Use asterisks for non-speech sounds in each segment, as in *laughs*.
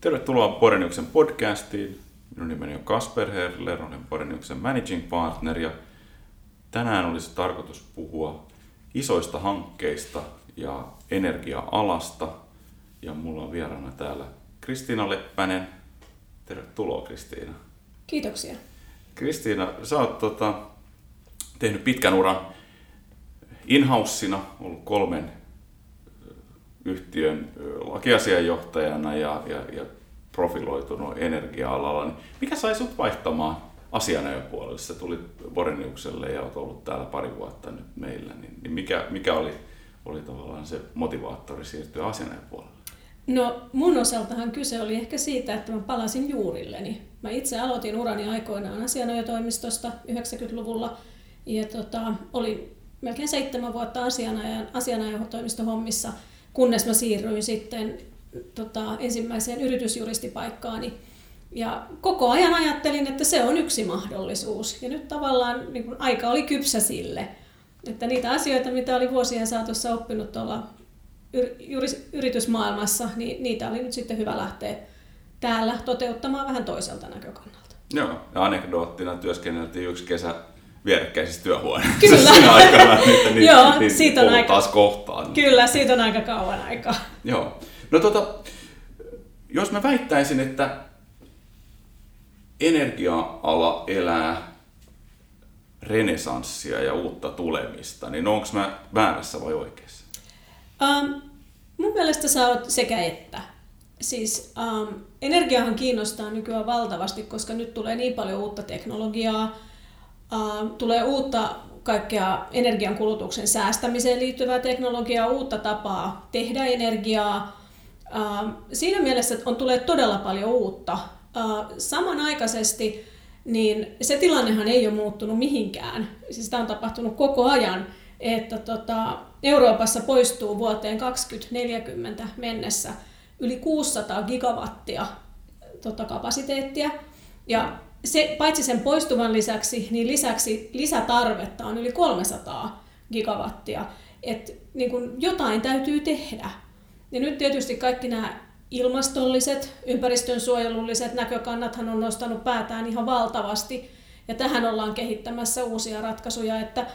Tervetuloa Boreniuksen podcastiin. Minun nimeni on Kasper Herler, olen Boreniuksen managing partner ja tänään olisi tarkoitus puhua isoista hankkeista ja energia-alasta. Ja mulla on vieraana täällä Kristiina Leppänen. Tervetuloa Kristiina. Kiitoksia. Kristiina, sä oot tota, tehnyt pitkän uran in ollut kolmen yhtiön lakiasianjohtajana ja, ja, ja profiloitunut energia-alalla. Niin mikä sai sut vaihtamaan asianajopuolelle? Sä tulit Boreniukselle ja olet ollut täällä pari vuotta nyt meillä. Niin, niin mikä, mikä oli, oli tavallaan se motivaattori siirtyä asianajopuolelle? No mun osaltahan kyse oli ehkä siitä, että mä palasin juurilleni. Mä itse aloitin urani aikoinaan asianajotoimistosta 90-luvulla ja tota, olin melkein seitsemän vuotta asianajan, asianajotoimistohommissa, kunnes mä siirryin sitten tota, ensimmäiseen yritysjuristipaikkaani. Ja koko ajan ajattelin, että se on yksi mahdollisuus. Ja nyt tavallaan niin kuin aika oli kypsä sille, että niitä asioita, mitä oli vuosien saatossa oppinut tuolla yritysmaailmassa, niin niitä oli nyt sitten hyvä lähteä täällä toteuttamaan vähän toiselta näkökannalta. Joo, ja anekdoottina työskenneltiin yksi kesä vierekkäisissä työhuoneissa Kyllä. *laughs* siinä aikana, että *laughs* niin, Joo, niin siitä on aika, taas kohtaan. Kyllä, siitä on aika kauan aikaa. *laughs* Joo. No tota, jos mä väittäisin, että energia-ala elää renesanssia ja uutta tulemista, niin onko mä väärässä vai oikeassa? Um, mun mielestä sä oot sekä että. Siis um, energiahan kiinnostaa nykyään valtavasti, koska nyt tulee niin paljon uutta teknologiaa, uh, tulee uutta kaikkea energiankulutuksen säästämiseen liittyvää teknologiaa, uutta tapaa tehdä energiaa. Uh, siinä mielessä on tulee todella paljon uutta. Uh, samanaikaisesti niin se tilannehan ei ole muuttunut mihinkään. Siis sitä on tapahtunut koko ajan, että tota, Euroopassa poistuu vuoteen 2040 mennessä yli 600 gigawattia tota, kapasiteettia. Ja se, paitsi sen poistuvan lisäksi, niin lisäksi lisätarvetta on yli 300 gigawattia. että niin kun jotain täytyy tehdä. Ja nyt tietysti kaikki nämä ilmastolliset, ympäristönsuojelulliset näkökannathan on nostanut päätään ihan valtavasti. Ja tähän ollaan kehittämässä uusia ratkaisuja, että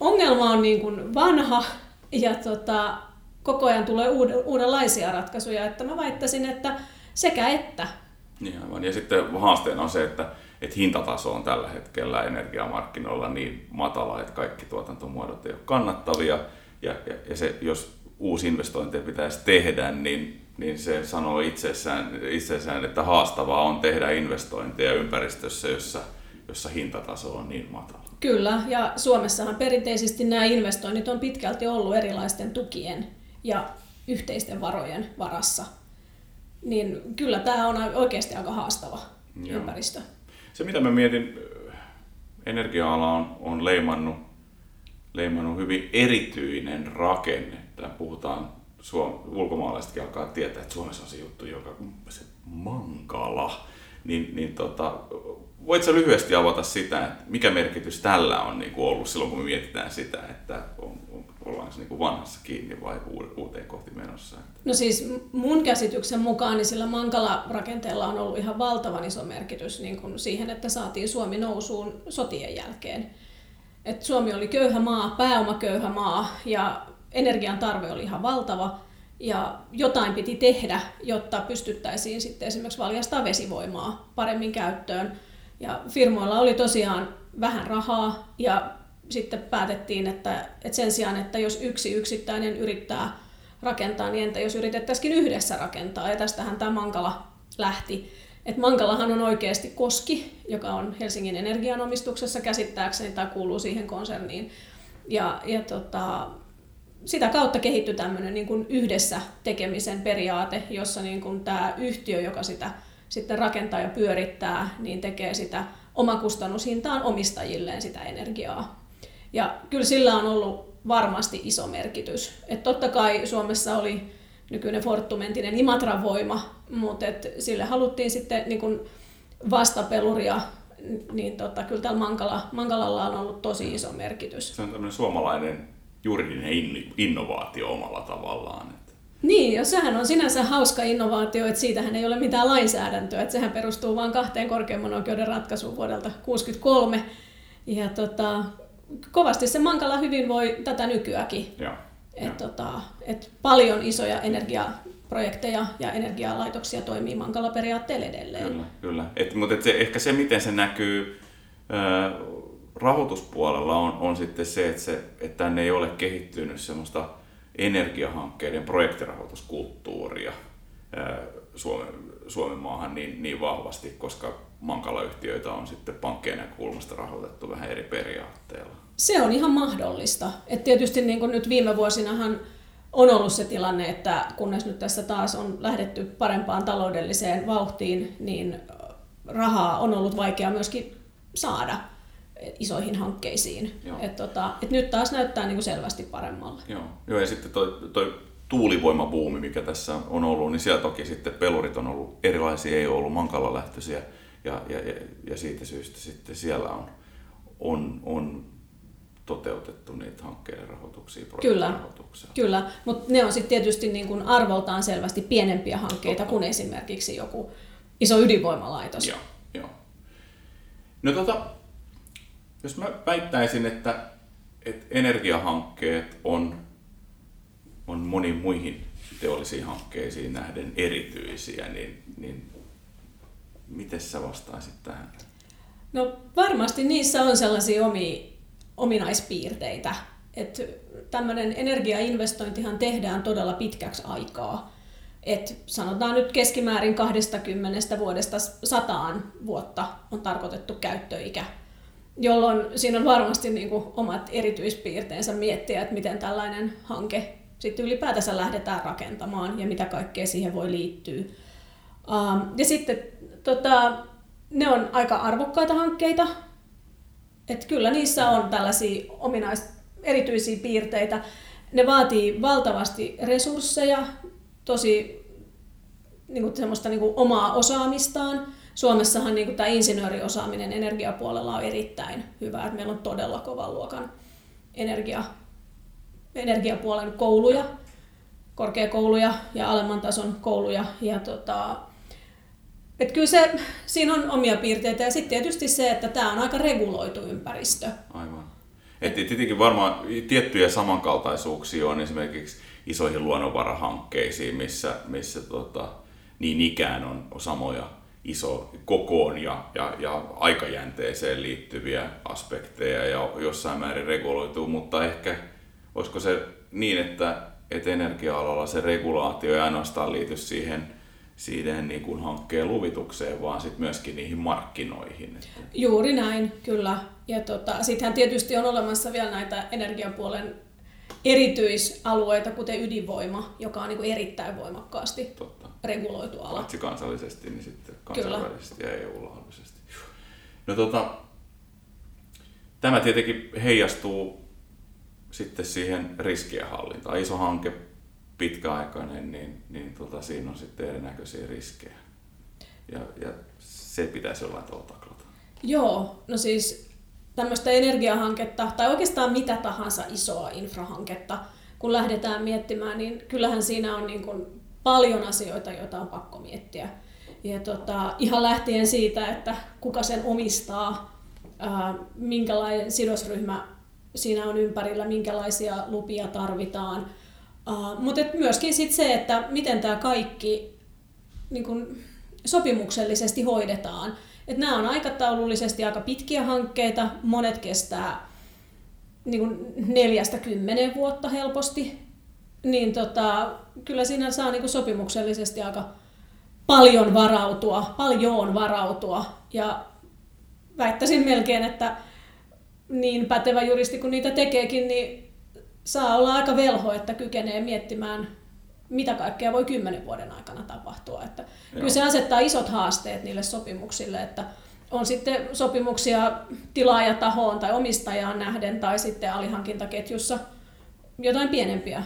ongelma on niin kuin vanha ja tota, koko ajan tulee uudenlaisia ratkaisuja. Että mä väittäisin, että sekä että. Niin aivan. Ja sitten haasteena on se, että, että hintataso on tällä hetkellä energiamarkkinoilla niin matala, että kaikki tuotantomuodot eivät ole kannattavia. Ja, ja, ja se, jos uusi investointeja pitäisi tehdä, niin, niin se sanoo itsessään, itsessään, että haastavaa on tehdä investointeja ympäristössä, jossa, jossa hintataso on niin matala. Kyllä, ja Suomessahan perinteisesti nämä investoinnit on pitkälti ollut erilaisten tukien ja yhteisten varojen varassa. Niin kyllä tämä on oikeasti aika haastava Joo. ympäristö. Se mitä mä mietin, energia-ala on, on leimannut, leimannut hyvin erityinen rakenne. Tää puhutaan, suom- ulkomaalaisetkin alkaa tietää, että Suomessa on se juttu, joka se mankala. Niin, niin tota, Voitko lyhyesti avata sitä, että mikä merkitys tällä on niin kuin ollut silloin, kun me mietitään sitä, että on, on, ollaanko niin kuin vanhassa kiinni vai uuteen kohti menossa? No siis mun käsityksen mukaan niin sillä Mankala-rakenteella on ollut ihan valtavan iso merkitys niin kuin siihen, että saatiin Suomi nousuun sotien jälkeen. Et Suomi oli köyhä maa, pääomaköyhä maa ja energian tarve oli ihan valtava ja jotain piti tehdä, jotta pystyttäisiin sitten esimerkiksi valjastaa vesivoimaa paremmin käyttöön ja firmoilla oli tosiaan vähän rahaa ja sitten päätettiin, että, että sen sijaan, että jos yksi yksittäinen yrittää rakentaa, niin entä jos yritettäisikin yhdessä rakentaa. Ja tästähän tämä Mankala lähti. Et Mankalahan on oikeasti Koski, joka on Helsingin energianomistuksessa käsittääkseni tai kuuluu siihen konserniin. Ja, ja tota, sitä kautta kehittyi tämmöinen niin yhdessä tekemisen periaate, jossa niin kuin tämä yhtiö, joka sitä sitten rakentaa ja pyörittää, niin tekee sitä omakustannushintaan omistajilleen sitä energiaa. Ja kyllä sillä on ollut varmasti iso merkitys. Et totta kai Suomessa oli nykyinen Fortumentinen Imatran voima, mutta et sille haluttiin sitten niin kun vastapeluria, niin tota, kyllä täällä Mankala, Mankalalla on ollut tosi iso merkitys. Se on tämmöinen suomalainen juridinen innovaatio omalla tavallaan. Niin, ja sehän on sinänsä hauska innovaatio, että siitähän ei ole mitään lainsäädäntöä, että sehän perustuu vain kahteen korkeimman oikeuden ratkaisuun vuodelta 1963. Ja tota, kovasti se Mankala hyvin voi tätä nykyäkin. Joo. Et, tota, et paljon isoja energiaprojekteja ja energialaitoksia toimii Mankala periaatteella edelleen. Kyllä, kyllä. Et, mutta et se, ehkä se, miten se näkyy ää, rahoituspuolella on, on sitten se, että, se, että tänne ei ole kehittynyt semmoista energiahankkeiden projektirahoituskulttuuria ää, Suomen, Suomen maahan niin, niin vahvasti, koska Mankala-yhtiöitä on sitten pankkien näkökulmasta rahoitettu vähän eri periaatteella. Se on ihan mahdollista. Et tietysti niin kuin nyt viime vuosinahan on ollut se tilanne, että kunnes nyt tässä taas on lähdetty parempaan taloudelliseen vauhtiin, niin rahaa on ollut vaikea myöskin saada isoihin hankkeisiin. Et tota, et nyt taas näyttää niin kuin selvästi paremmalle. Joo. Joo, ja sitten toi, toi tuulivoimabuumi, mikä tässä on ollut, niin siellä toki sitten pelurit on ollut erilaisia, ei ole ollut mankalla lähtöisiä, ja, ja, ja, ja siitä syystä sitten siellä on, on, on toteutettu niitä hankkeiden rahoituksia, Kyllä, kyllä. mutta ne on sitten tietysti niin kuin arvoltaan selvästi pienempiä hankkeita Totta. kuin esimerkiksi joku iso ydinvoimalaitos. Joo, joo. No tota, jos mä väittäisin, että, että energiahankkeet on, on moniin muihin teollisiin hankkeisiin nähden erityisiä, niin, niin miten sä vastaisit tähän? No varmasti niissä on sellaisia omia ominaispiirteitä. Että tämmöinen energiainvestointihan tehdään todella pitkäksi aikaa. Et sanotaan nyt keskimäärin 20 vuodesta sataan vuotta on tarkoitettu käyttöikä, jolloin siinä on varmasti niin kuin omat erityispiirteensä miettiä, että miten tällainen hanke sitten ylipäätänsä lähdetään rakentamaan ja mitä kaikkea siihen voi liittyä. Ja sitten tota, ne on aika arvokkaita hankkeita, että kyllä niissä on tällaisia ominais, erityisiä piirteitä. Ne vaatii valtavasti resursseja, tosi niin kuin semmoista niin kuin omaa osaamistaan. Suomessahan niin kuin tämä insinööriosaaminen energiapuolella on erittäin hyvä, että meillä on todella kovan luokan energia, energiapuolen kouluja, korkeakouluja ja alemman tason kouluja. Ja tota, et kyllä se, siinä on omia piirteitä ja sitten tietysti se, että tämä on aika reguloitu ympäristö. Aivan. Et tietenkin varmaan tiettyjä samankaltaisuuksia on esimerkiksi isoihin luonnonvarahankkeisiin, missä, missä tota, niin ikään on samoja iso kokoon ja, ja, ja aikajänteeseen liittyviä aspekteja ja jossain määrin reguloituu, mutta ehkä olisiko se niin, että, että energia-alalla se regulaatio ei ainoastaan liity siihen siihen niin kuin hankkeen luvitukseen, vaan sit myöskin niihin markkinoihin. Juuri näin, kyllä. Ja tota, sittenhän tietysti on olemassa vielä näitä energiapuolen erityisalueita, kuten ydinvoima, joka on niin kuin erittäin voimakkaasti Totta. reguloitu ala. Paitsi kansallisesti, niin sitten kansainvälisesti kyllä. ja EU-laajuisesti. No tota, tämä tietenkin heijastuu sitten siihen riskienhallintaan. Iso hanke pitkäaikainen, niin, niin tota, siinä on sitten erinäköisiä riskejä. Ja, ja se pitäisi jollain tavalla taklata. Joo, no siis tämmöistä energiahanketta tai oikeastaan mitä tahansa isoa infrahanketta, kun lähdetään miettimään, niin kyllähän siinä on niin kuin paljon asioita, joita on pakko miettiä. Ja tota, ihan lähtien siitä, että kuka sen omistaa, ää, minkälainen sidosryhmä siinä on ympärillä, minkälaisia lupia tarvitaan, Uh, mutta myöskin sit se, että miten tämä kaikki niin kun, sopimuksellisesti hoidetaan. Et nämä on aikataulullisesti aika pitkiä hankkeita, monet kestää niin neljästä kymmeneen vuotta helposti, niin tota, kyllä siinä saa niin sopimuksellisesti aika paljon varautua, paljon varautua. Ja väittäisin melkein, että niin pätevä juristi kuin niitä tekeekin, niin saa olla aika velho, että kykenee miettimään, mitä kaikkea voi kymmenen vuoden aikana tapahtua. Että kyllä se asettaa isot haasteet niille sopimuksille, että on sitten sopimuksia tilaajatahoon tai omistajaan nähden tai sitten alihankintaketjussa jotain pienempiä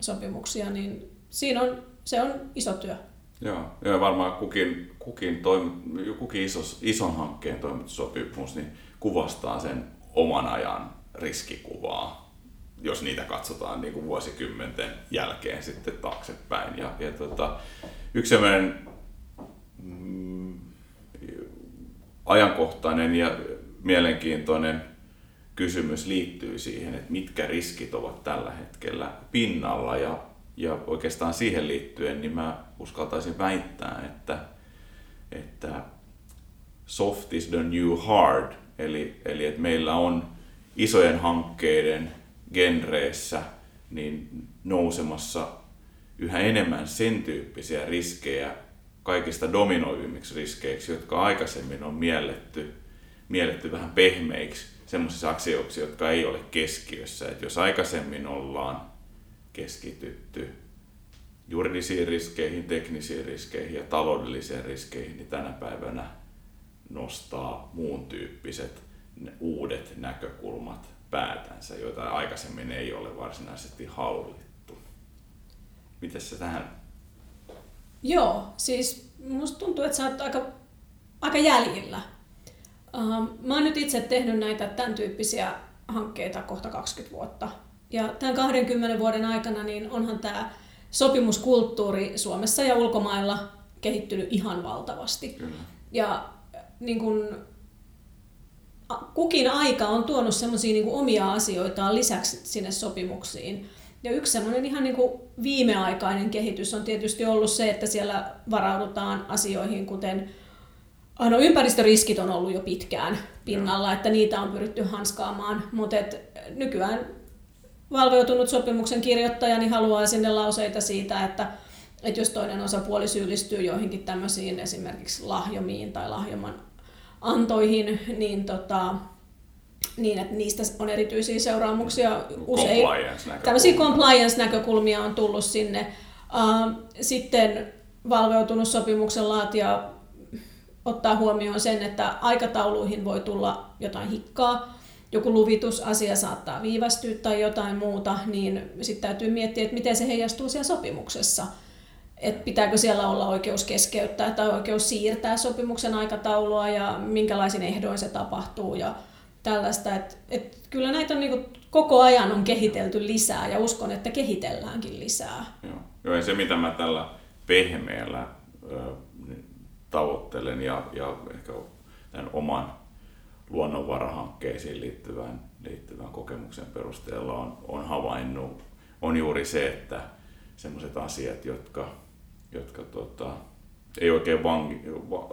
sopimuksia, niin siinä on, se on iso työ. Joo, ja varmaan kukin, kukin, toimi, kukin iso, ison hankkeen toimitussopimus niin kuvastaa sen oman ajan riskikuvaa jos niitä katsotaan niin kuin vuosikymmenten jälkeen sitten taaksepäin. Ja, ja tota, yksi sellainen mm, ajankohtainen ja mielenkiintoinen kysymys liittyy siihen, että mitkä riskit ovat tällä hetkellä pinnalla ja, ja oikeastaan siihen liittyen niin mä uskaltaisin väittää, että, että soft is the new hard, eli, eli että meillä on isojen hankkeiden genreissä niin nousemassa yhä enemmän sen tyyppisiä riskejä kaikista dominoivimmiksi riskeiksi, jotka aikaisemmin on mielletty, mielletty vähän pehmeiksi semmoisissa asioiksi, jotka ei ole keskiössä. Et jos aikaisemmin ollaan keskitytty juridisiin riskeihin, teknisiin riskeihin ja taloudellisiin riskeihin, niin tänä päivänä nostaa muun tyyppiset uudet näkökulmat päätänsä, joita aikaisemmin ei ole varsinaisesti hallittu. Miten se tähän? Joo, siis musta tuntuu, että sä oot aika, aika jäljillä. Uh, mä oon nyt itse tehnyt näitä tämän tyyppisiä hankkeita kohta 20 vuotta. Ja tämän 20 vuoden aikana niin onhan tämä sopimuskulttuuri Suomessa ja ulkomailla kehittynyt ihan valtavasti. Kyllä. Ja niin kun, kukin aika on tuonut semmoisia niin omia asioitaan lisäksi sinne sopimuksiin. Ja yksi semmoinen ihan niin kuin viimeaikainen kehitys on tietysti ollut se, että siellä varaudutaan asioihin, kuten no ympäristöriskit on ollut jo pitkään pinnalla, että niitä on pyritty hanskaamaan, mutta nykyään valveutunut sopimuksen kirjoittaja niin haluaa sinne lauseita siitä, että, että jos toinen osapuoli syyllistyy joihinkin tämmöisiin esimerkiksi lahjomiin tai lahjoman antoihin, niin, tota, niin että niistä on erityisiä seuraamuksia usein. Tällaisia compliance-näkökulmia on tullut sinne. Sitten valveutunut sopimuksen laatija ottaa huomioon sen, että aikatauluihin voi tulla jotain hikkaa, joku luvitusasia saattaa viivästyä tai jotain muuta, niin sitten täytyy miettiä, että miten se heijastuu siellä sopimuksessa – että pitääkö siellä olla oikeus keskeyttää tai oikeus siirtää sopimuksen aikataulua ja minkälaisin ehdoin se tapahtuu ja tällaista. Et, et kyllä näitä on niinku koko ajan on kehitelty lisää ja uskon, että kehitelläänkin lisää. Joo, Joo ja se mitä mä tällä pehmeällä ö, tavoittelen ja, ja ehkä tämän oman luonnonvarahankkeisiin liittyvän, liittyvän kokemuksen perusteella on, on havainnut, on juuri se, että sellaiset asiat, jotka jotka tota, ei, oikein vangi, va,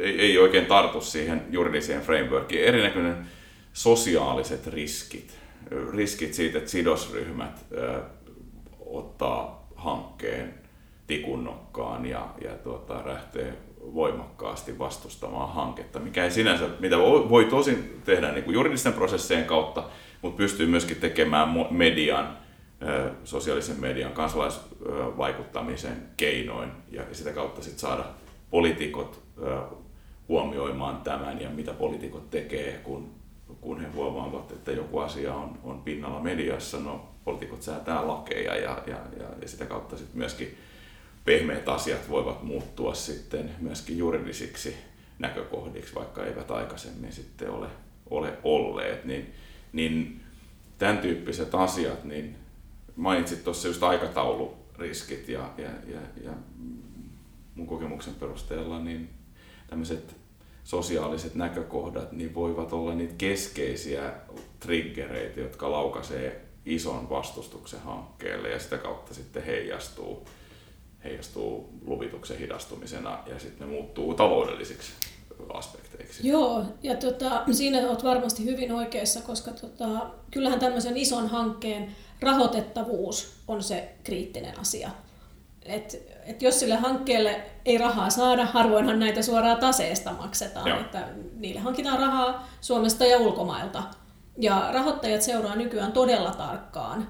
ei, ei oikein tartu siihen juridiseen frameworkiin. Erinäköinen sosiaaliset riskit, riskit siitä, että sidosryhmät ö, ottaa hankkeen tikunnokkaan ja, ja tuota, lähtee voimakkaasti vastustamaan hanketta, mikä ei sinänsä, mitä voi, voi tosin tehdä niin kuin juridisten prosessien kautta, mutta pystyy myöskin tekemään median sosiaalisen median kansalaisvaikuttamisen keinoin ja sitä kautta sit saada poliitikot huomioimaan tämän ja mitä poliitikot tekee, kun, kun he huomaavat, että joku asia on, on pinnalla mediassa. No, poliitikot säätää lakeja ja, ja, ja, ja sitä kautta sit myöskin pehmeät asiat voivat muuttua sitten myöskin juridisiksi näkökohdiksi, vaikka eivät aikaisemmin sitten ole, ole olleet. Niin, niin tämän tyyppiset asiat, niin mainitsit tuossa just aikatauluriskit ja, ja, ja, ja mun kokemuksen perusteella niin tämmöiset sosiaaliset näkökohdat niin voivat olla niitä keskeisiä triggereitä, jotka laukaisee ison vastustuksen hankkeelle ja sitä kautta sitten heijastuu, heijastuu luvituksen hidastumisena ja sitten ne muuttuu taloudellisiksi aspekteiksi. Joo, ja tota, siinä olet varmasti hyvin oikeassa, koska tota, kyllähän tämmöisen ison hankkeen rahoitettavuus on se kriittinen asia. Et, et jos sille hankkeelle ei rahaa saada, harvoinhan näitä suoraan taseesta maksetaan, Joo. että niille hankitaan rahaa Suomesta ja ulkomailta. Ja rahoittajat seuraa nykyään todella tarkkaan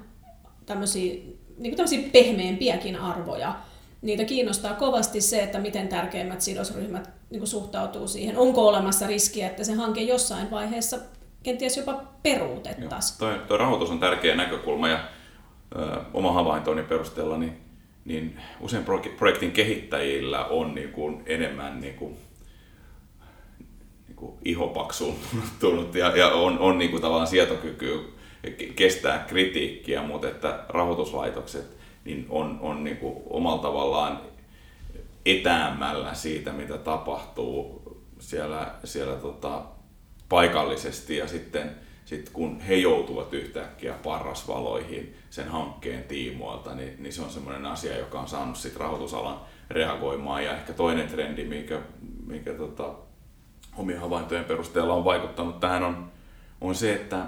tämmöisiä, niin tämmöisiä pehmeämpiäkin arvoja. Niitä kiinnostaa kovasti se, että miten tärkeimmät sidosryhmät niin suhtautuu siihen. Onko olemassa riskiä, että se hanke jossain vaiheessa kenties jopa peruutettaisiin. Tuo, tuo rahoitus on tärkeä näkökulma ja ö, oma havaintoni perusteella niin, niin usein projektin kehittäjillä on niin kuin enemmän niin kuin, niin kuin ihopaksuuntunut *laughs* ja, ja on, on niin kuin tavallaan sietokyky kestää kritiikkiä, mutta että rahoituslaitokset niin on, on niin kuin omalla tavallaan etäämällä siitä, mitä tapahtuu siellä, siellä tota, paikallisesti ja sitten sit kun he joutuvat yhtäkkiä parrasvaloihin sen hankkeen tiimoilta, niin, niin se on semmoinen asia, joka on saanut sit rahoitusalan reagoimaan. Ja ehkä toinen trendi, mikä, mikä tota, omien havaintojen perusteella on vaikuttanut tähän, on, on se, että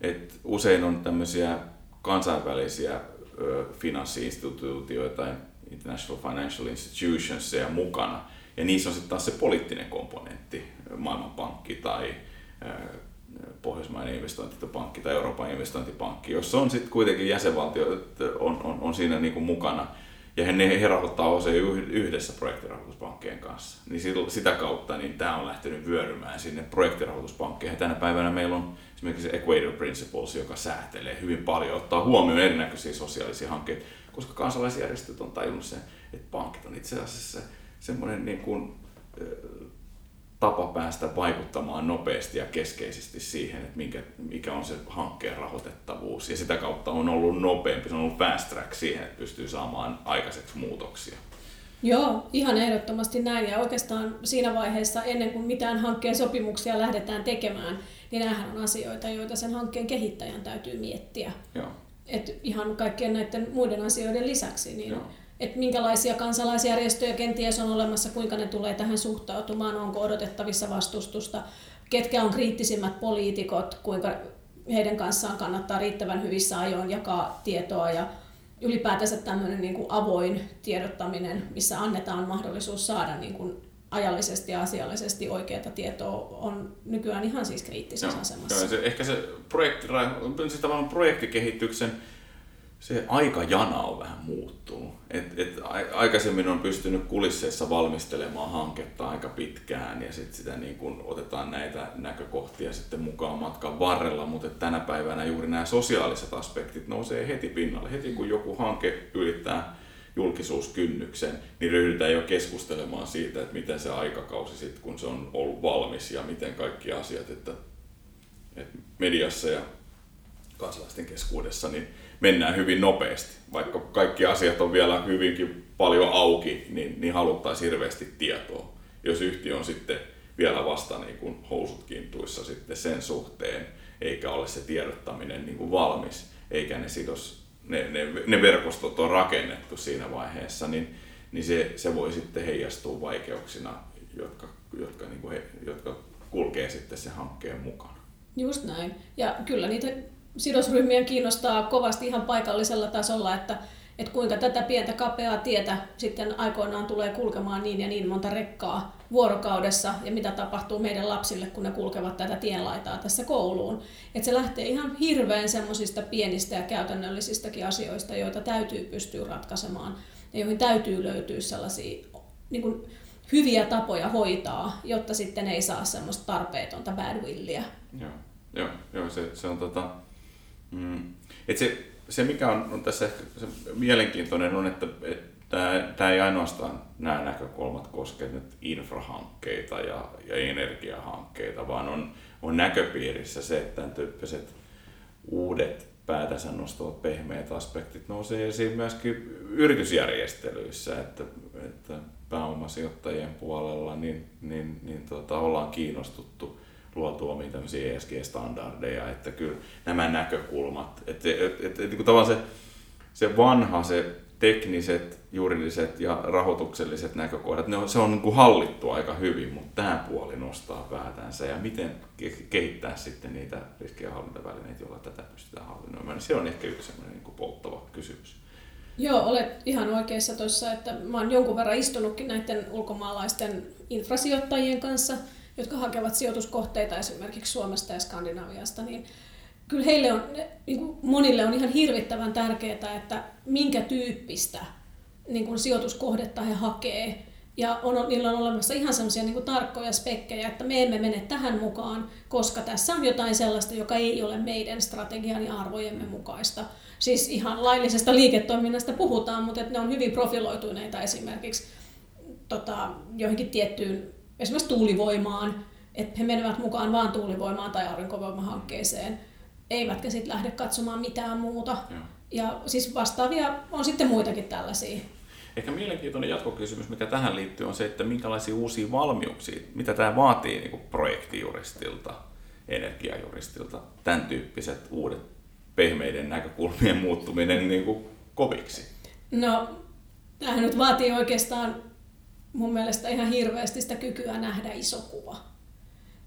et usein on tämmöisiä kansainvälisiä ö, finanssiinstituutioita, international financial institutions mukana, ja niissä on sitten taas se poliittinen komponentti, Maailmanpankki tai Pohjoismainen investointipankki tai Euroopan investointipankki, jossa on sitten kuitenkin jäsenvaltio on, on, on siinä niin kuin mukana ja he, he rahoittaa usein yhdessä projektirahoituspankkien kanssa. Niin sitä kautta niin tämä on lähtenyt vyörymään sinne projektirahoituspankkeihin. Tänä päivänä meillä on esimerkiksi Equator Principles, joka säätelee hyvin paljon, ottaa huomioon erinäköisiä sosiaalisia hankkeita, koska kansalaisjärjestöt on tajunnut sen, että pankit on itse asiassa semmoinen niin kuin, tapa päästä vaikuttamaan nopeasti ja keskeisesti siihen, että minkä, mikä on se hankkeen rahoitettavuus. Ja sitä kautta on ollut nopeampi, se on ollut fast track siihen, että pystyy saamaan aikaiseksi muutoksia. Joo, ihan ehdottomasti näin. Ja oikeastaan siinä vaiheessa, ennen kuin mitään hankkeen sopimuksia lähdetään tekemään, niin nämähän on asioita, joita sen hankkeen kehittäjän täytyy miettiä. Joo. Et ihan kaikkien näiden muiden asioiden lisäksi, niin Joo että minkälaisia kansalaisjärjestöjä kenties on olemassa, kuinka ne tulee tähän suhtautumaan, onko odotettavissa vastustusta, ketkä on kriittisimmät poliitikot, kuinka heidän kanssaan kannattaa riittävän hyvissä ajoin jakaa tietoa ja ylipäätänsä tämmöinen niin kuin avoin tiedottaminen, missä annetaan mahdollisuus saada niin kuin ajallisesti ja asiallisesti oikeaa tietoa on nykyään ihan siis kriittisessä joo, asemassa. Joo, se, ehkä se projekti, siis projektikehityksen se aikajana on vähän muuttunut. Et, et aikaisemmin on pystynyt kulisseissa valmistelemaan hanketta aika pitkään ja sitten sitä niin kun otetaan näitä näkökohtia sitten mukaan matkan varrella, mutta tänä päivänä juuri nämä sosiaaliset aspektit nousee heti pinnalle. Heti kun joku hanke ylittää julkisuuskynnyksen, niin ryhdytään jo keskustelemaan siitä, että miten se aikakausi sitten, kun se on ollut valmis ja miten kaikki asiat, että, että mediassa ja kansalaisten keskuudessa, niin mennään hyvin nopeasti. Vaikka kaikki asiat on vielä hyvinkin paljon auki, niin, niin haluttaisiin hirveästi tietoa. Jos yhtiö on sitten vielä vasta niin kuin housut kintuissa sitten sen suhteen, eikä ole se tiedottaminen niin kuin valmis, eikä ne, sidos, ne, ne, ne verkostot on rakennettu siinä vaiheessa, niin, niin se, se voi sitten heijastua vaikeuksina, jotka, jotka, niin kuin he, jotka kulkee sitten sen hankkeen mukana. Just näin. Ja kyllä niitä sidosryhmien kiinnostaa kovasti ihan paikallisella tasolla, että, että kuinka tätä pientä kapeaa tietä sitten aikoinaan tulee kulkemaan niin ja niin monta rekkaa vuorokaudessa ja mitä tapahtuu meidän lapsille, kun ne kulkevat tätä tienlaitaa tässä kouluun. Että se lähtee ihan hirveän semmoisista pienistä ja käytännöllisistäkin asioista, joita täytyy pystyä ratkaisemaan ja joihin täytyy löytyä sellaisia niin kuin, hyviä tapoja hoitaa, jotta sitten ei saa semmoista tarpeetonta badwillia. Joo, joo, joo se, se on tota, Mm. Et se, se, mikä on, on tässä ehkä se mielenkiintoinen on, että, tämä ei ainoastaan nämä näkökulmat koske nyt infrahankkeita ja, ja energiahankkeita, vaan on, on näköpiirissä se, että tämän tyyppiset uudet päätänsä nostavat pehmeät aspektit nousee esiin myöskin yritysjärjestelyissä, että, että pääomasijoittajien puolella niin, niin, niin tota, ollaan kiinnostuttu luotu omia tämmöisiä ESG-standardeja, että kyllä nämä näkökulmat, että, että, että, että niin tavallaan se, se vanha, se tekniset, juridiset ja rahoitukselliset näkökohdat, ne on, se on niin kuin hallittu aika hyvin, mutta tämä puoli nostaa päätänsä. Ja miten kehittää sitten niitä riskienhallintavälineitä, joilla tätä pystytään hallinnoimaan, niin se on ehkä yksi sellainen niin kuin polttava kysymys. Joo, olet ihan oikeassa tuossa, että mä oon jonkun verran istunutkin näiden ulkomaalaisten infrasijoittajien kanssa – jotka hakevat sijoituskohteita esimerkiksi Suomesta ja Skandinaviasta, niin kyllä heille on, niin kuin monille on ihan hirvittävän tärkeää, että minkä tyyppistä niin kuin sijoituskohdetta he hakee. Ja on, niillä on olemassa ihan sellaisia niin tarkkoja spekkejä, että me emme mene tähän mukaan, koska tässä on jotain sellaista, joka ei ole meidän strategian ja arvojemme mukaista. Siis ihan laillisesta liiketoiminnasta puhutaan, mutta ne on hyvin profiloituneita esimerkiksi tota, johonkin tiettyyn esimerkiksi tuulivoimaan, että he menevät mukaan vaan tuulivoimaan tai aurinkovoimahankkeeseen. eivätkä sitten lähde katsomaan mitään muuta. Joo. Ja siis vastaavia on sitten muitakin tällaisia. Ehkä mielenkiintoinen jatkokysymys, mikä tähän liittyy, on se, että minkälaisia uusia valmiuksia, mitä tämä vaatii niin kuin projektijuristilta, energiajuristilta, tämän tyyppiset uudet pehmeiden näkökulmien muuttuminen niin kuin koviksi? No, tämähän nyt vaatii oikeastaan mun mielestä ihan hirveästi sitä kykyä nähdä iso kuva.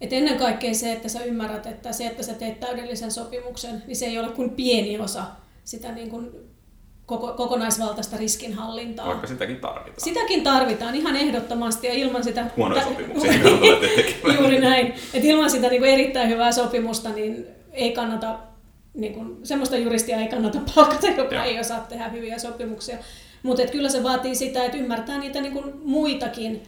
Et ennen kaikkea se, että sä ymmärrät, että se, että sä teet täydellisen sopimuksen, niin se ei ole kuin pieni osa sitä niin kuin koko, kokonaisvaltaista riskinhallintaa. Vaikka sitäkin tarvitaan. Sitäkin tarvitaan ihan ehdottomasti ja ilman sitä... Huonoja sopimuksia. *laughs* Juuri näin. Et ilman sitä niin kuin erittäin hyvää sopimusta niin ei kannata, niin kuin, semmoista juristia ei kannata palkata, joka ja. ei osaa tehdä hyviä sopimuksia. Mutta kyllä se vaatii sitä, että ymmärtää niitä niin kuin muitakin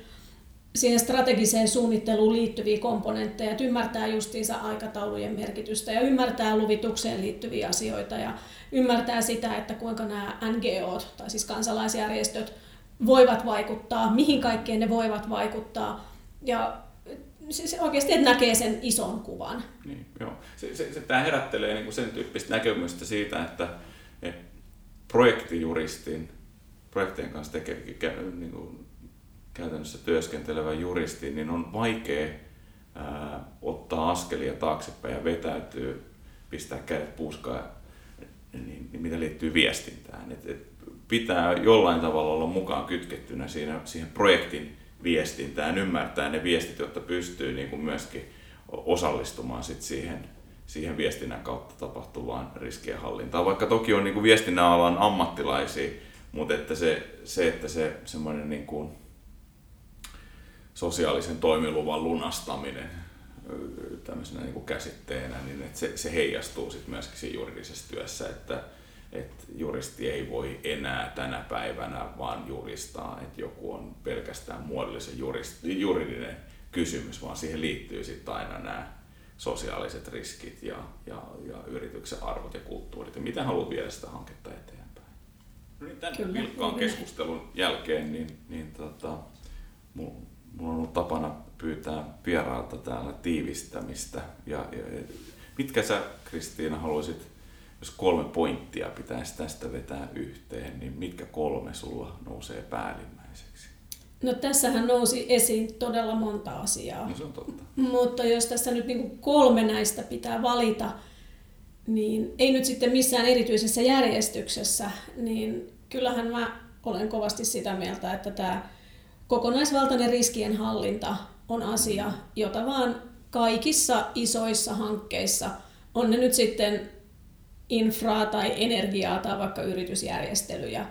siihen strategiseen suunnitteluun liittyviä komponentteja, että ymmärtää justiinsa aikataulujen merkitystä ja ymmärtää luvitukseen liittyviä asioita ja ymmärtää sitä, että kuinka nämä NGO, tai siis kansalaisjärjestöt, voivat vaikuttaa, mihin kaikkeen ne voivat vaikuttaa ja se oikeasti että näkee sen ison kuvan. Niin, joo. Se, se, se, tämä herättelee niin kuin sen tyyppistä näkemystä siitä, että, että projektijuristin, projektien kanssa tekee, niin kuin käytännössä työskentelevä juristi, niin on vaikea ää, ottaa askelia taaksepäin ja vetäytyy, pistää kädet puuskaan, niin, niin mitä liittyy viestintään. Et, et pitää jollain tavalla olla mukaan kytkettynä siinä, siihen projektin viestintään, ymmärtää ne viestit, jotta pystyy niin kuin myöskin osallistumaan sit siihen, siihen viestinnän kautta tapahtuvaan riskienhallintaan. Vaikka toki on niin kuin viestinnän alan ammattilaisia, mutta että se, se että se semmoinen niin kuin, sosiaalisen toimiluvan lunastaminen tämmöisenä niin kuin käsitteenä, niin että se, se heijastuu sitten myöskin siinä juridisessa työssä, että, että juristi ei voi enää tänä päivänä vaan juristaa, että joku on pelkästään muodollisen jurist, juridinen kysymys, vaan siihen liittyy sitten aina nämä sosiaaliset riskit ja, ja, ja yrityksen arvot ja kulttuurit ja miten haluat viedä sitä hanketta eteenpäin. No niin, tämän vilkkaan keskustelun jälkeen niin, niin tota, mulla on ollut tapana pyytää vieraalta täällä tiivistämistä. Ja, ja, mitkä sä, Kristiina, haluaisit, jos kolme pointtia pitäisi tästä vetää yhteen, niin mitkä kolme sulla nousee päällimmäiseksi? No tässähän nousi esiin todella monta asiaa. No se on totta. Mutta jos tässä nyt niin kolme näistä pitää valita, niin ei nyt sitten missään erityisessä järjestyksessä, niin kyllähän mä olen kovasti sitä mieltä, että tämä kokonaisvaltainen riskien hallinta on asia, jota vaan kaikissa isoissa hankkeissa, on ne nyt sitten infraa tai energiaa tai vaikka yritysjärjestelyjä,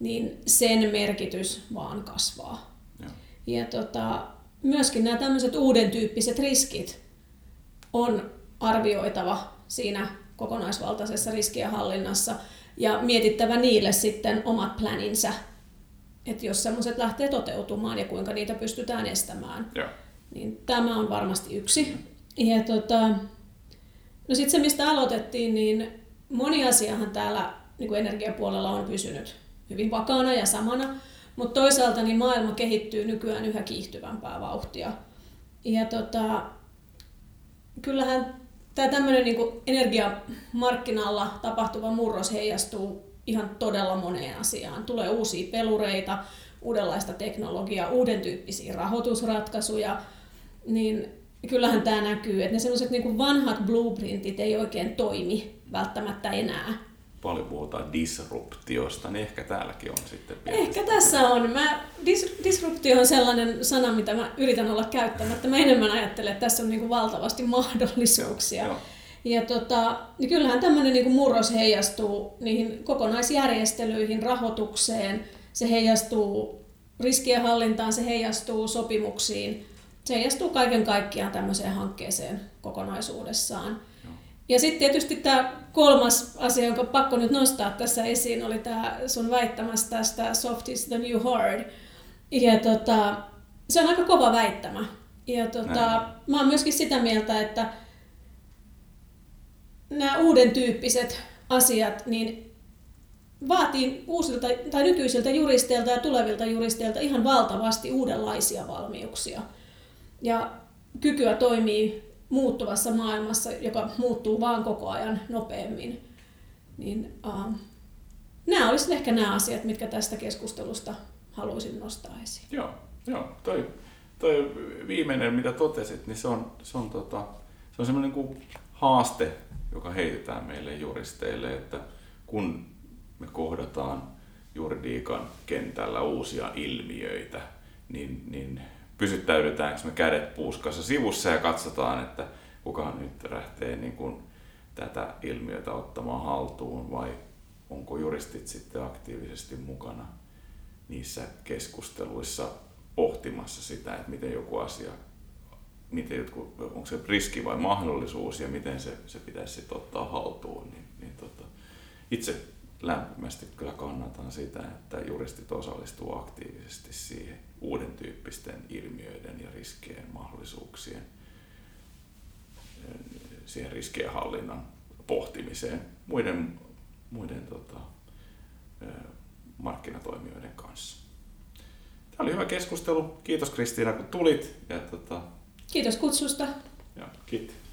niin sen merkitys vaan kasvaa. Ja, ja tota, myöskin nämä tämmöiset uuden tyyppiset riskit on arvioitava siinä kokonaisvaltaisessa riskien hallinnassa ja mietittävä niille sitten omat planinsa että jos semmoiset lähtee toteutumaan ja kuinka niitä pystytään estämään. Ja. Niin tämä on varmasti yksi. Ja tota, no sitten se, mistä aloitettiin, niin moni asiahan täällä niin kuin energiapuolella on pysynyt hyvin vakaana ja samana, mutta toisaalta niin maailma kehittyy nykyään yhä kiihtyvämpää vauhtia. Ja tota, kyllähän tämä tämmöinen niin energiamarkkinalla tapahtuva murros heijastuu ihan todella moneen asiaan. Tulee uusia pelureita, uudenlaista teknologiaa, uuden tyyppisiä rahoitusratkaisuja, niin kyllähän tämä näkyy, että ne sellaiset niin vanhat blueprintit ei oikein toimi välttämättä enää. Paljon puhutaan disruptiosta, niin ehkä täälläkin on sitten Ehkä tässä on. Mä, dis, disruptio on sellainen sana, mitä mä yritän olla käyttämättä. Mä enemmän ajattelen, että tässä on niin kuin valtavasti mahdollisuuksia. Joo, joo. Ja tota, niin kyllähän tämmöinen niin murros heijastuu niihin kokonaisjärjestelyihin, rahoitukseen, se heijastuu riskien hallintaan, se heijastuu sopimuksiin, se heijastuu kaiken kaikkiaan tämmöiseen hankkeeseen kokonaisuudessaan. Ja sitten tietysti tämä kolmas asia, jonka pakko nyt nostaa tässä esiin, oli tämä sun väittämässä tästä soft is the new hard. Ja tota, se on aika kova väittämä. Ja tota, mä oon myöskin sitä mieltä, että nämä uuden tyyppiset asiat, niin vaatii uusilta tai nykyisiltä juristeilta ja tulevilta juristeilta ihan valtavasti uudenlaisia valmiuksia. Ja kykyä toimii muuttuvassa maailmassa, joka muuttuu vaan koko ajan nopeammin, niin uh, nämä olisivat ehkä nämä asiat, mitkä tästä keskustelusta haluaisin nostaa esiin. Joo, joo. Toi, toi viimeinen, mitä totesit, niin se on, se on, tota, se on semmoinen kuin haaste, joka heitetään meille juristeille, että kun me kohdataan juridiikan kentällä uusia ilmiöitä, niin, niin pysyttäydytäänkö me kädet puuskassa sivussa ja katsotaan, että kuka nyt lähtee niin kuin tätä ilmiötä ottamaan haltuun vai onko juristit sitten aktiivisesti mukana niissä keskusteluissa pohtimassa sitä, että miten joku asia, miten jotkut, onko se riski vai mahdollisuus ja miten se, se pitäisi sitten ottaa haltuun. Niin, niin tota, itse lämpimästi kyllä kannatan sitä, että juristit osallistuu aktiivisesti siihen uuden tyyppisten ilmiöiden ja riskien mahdollisuuksien, siihen riskien hallinnan pohtimiseen muiden, muiden tota, markkinatoimijoiden kanssa. Tämä oli hyvä keskustelu. Kiitos Kristiina kun tulit. Ja, tota... Kiitos kutsusta. Ja, kiitos.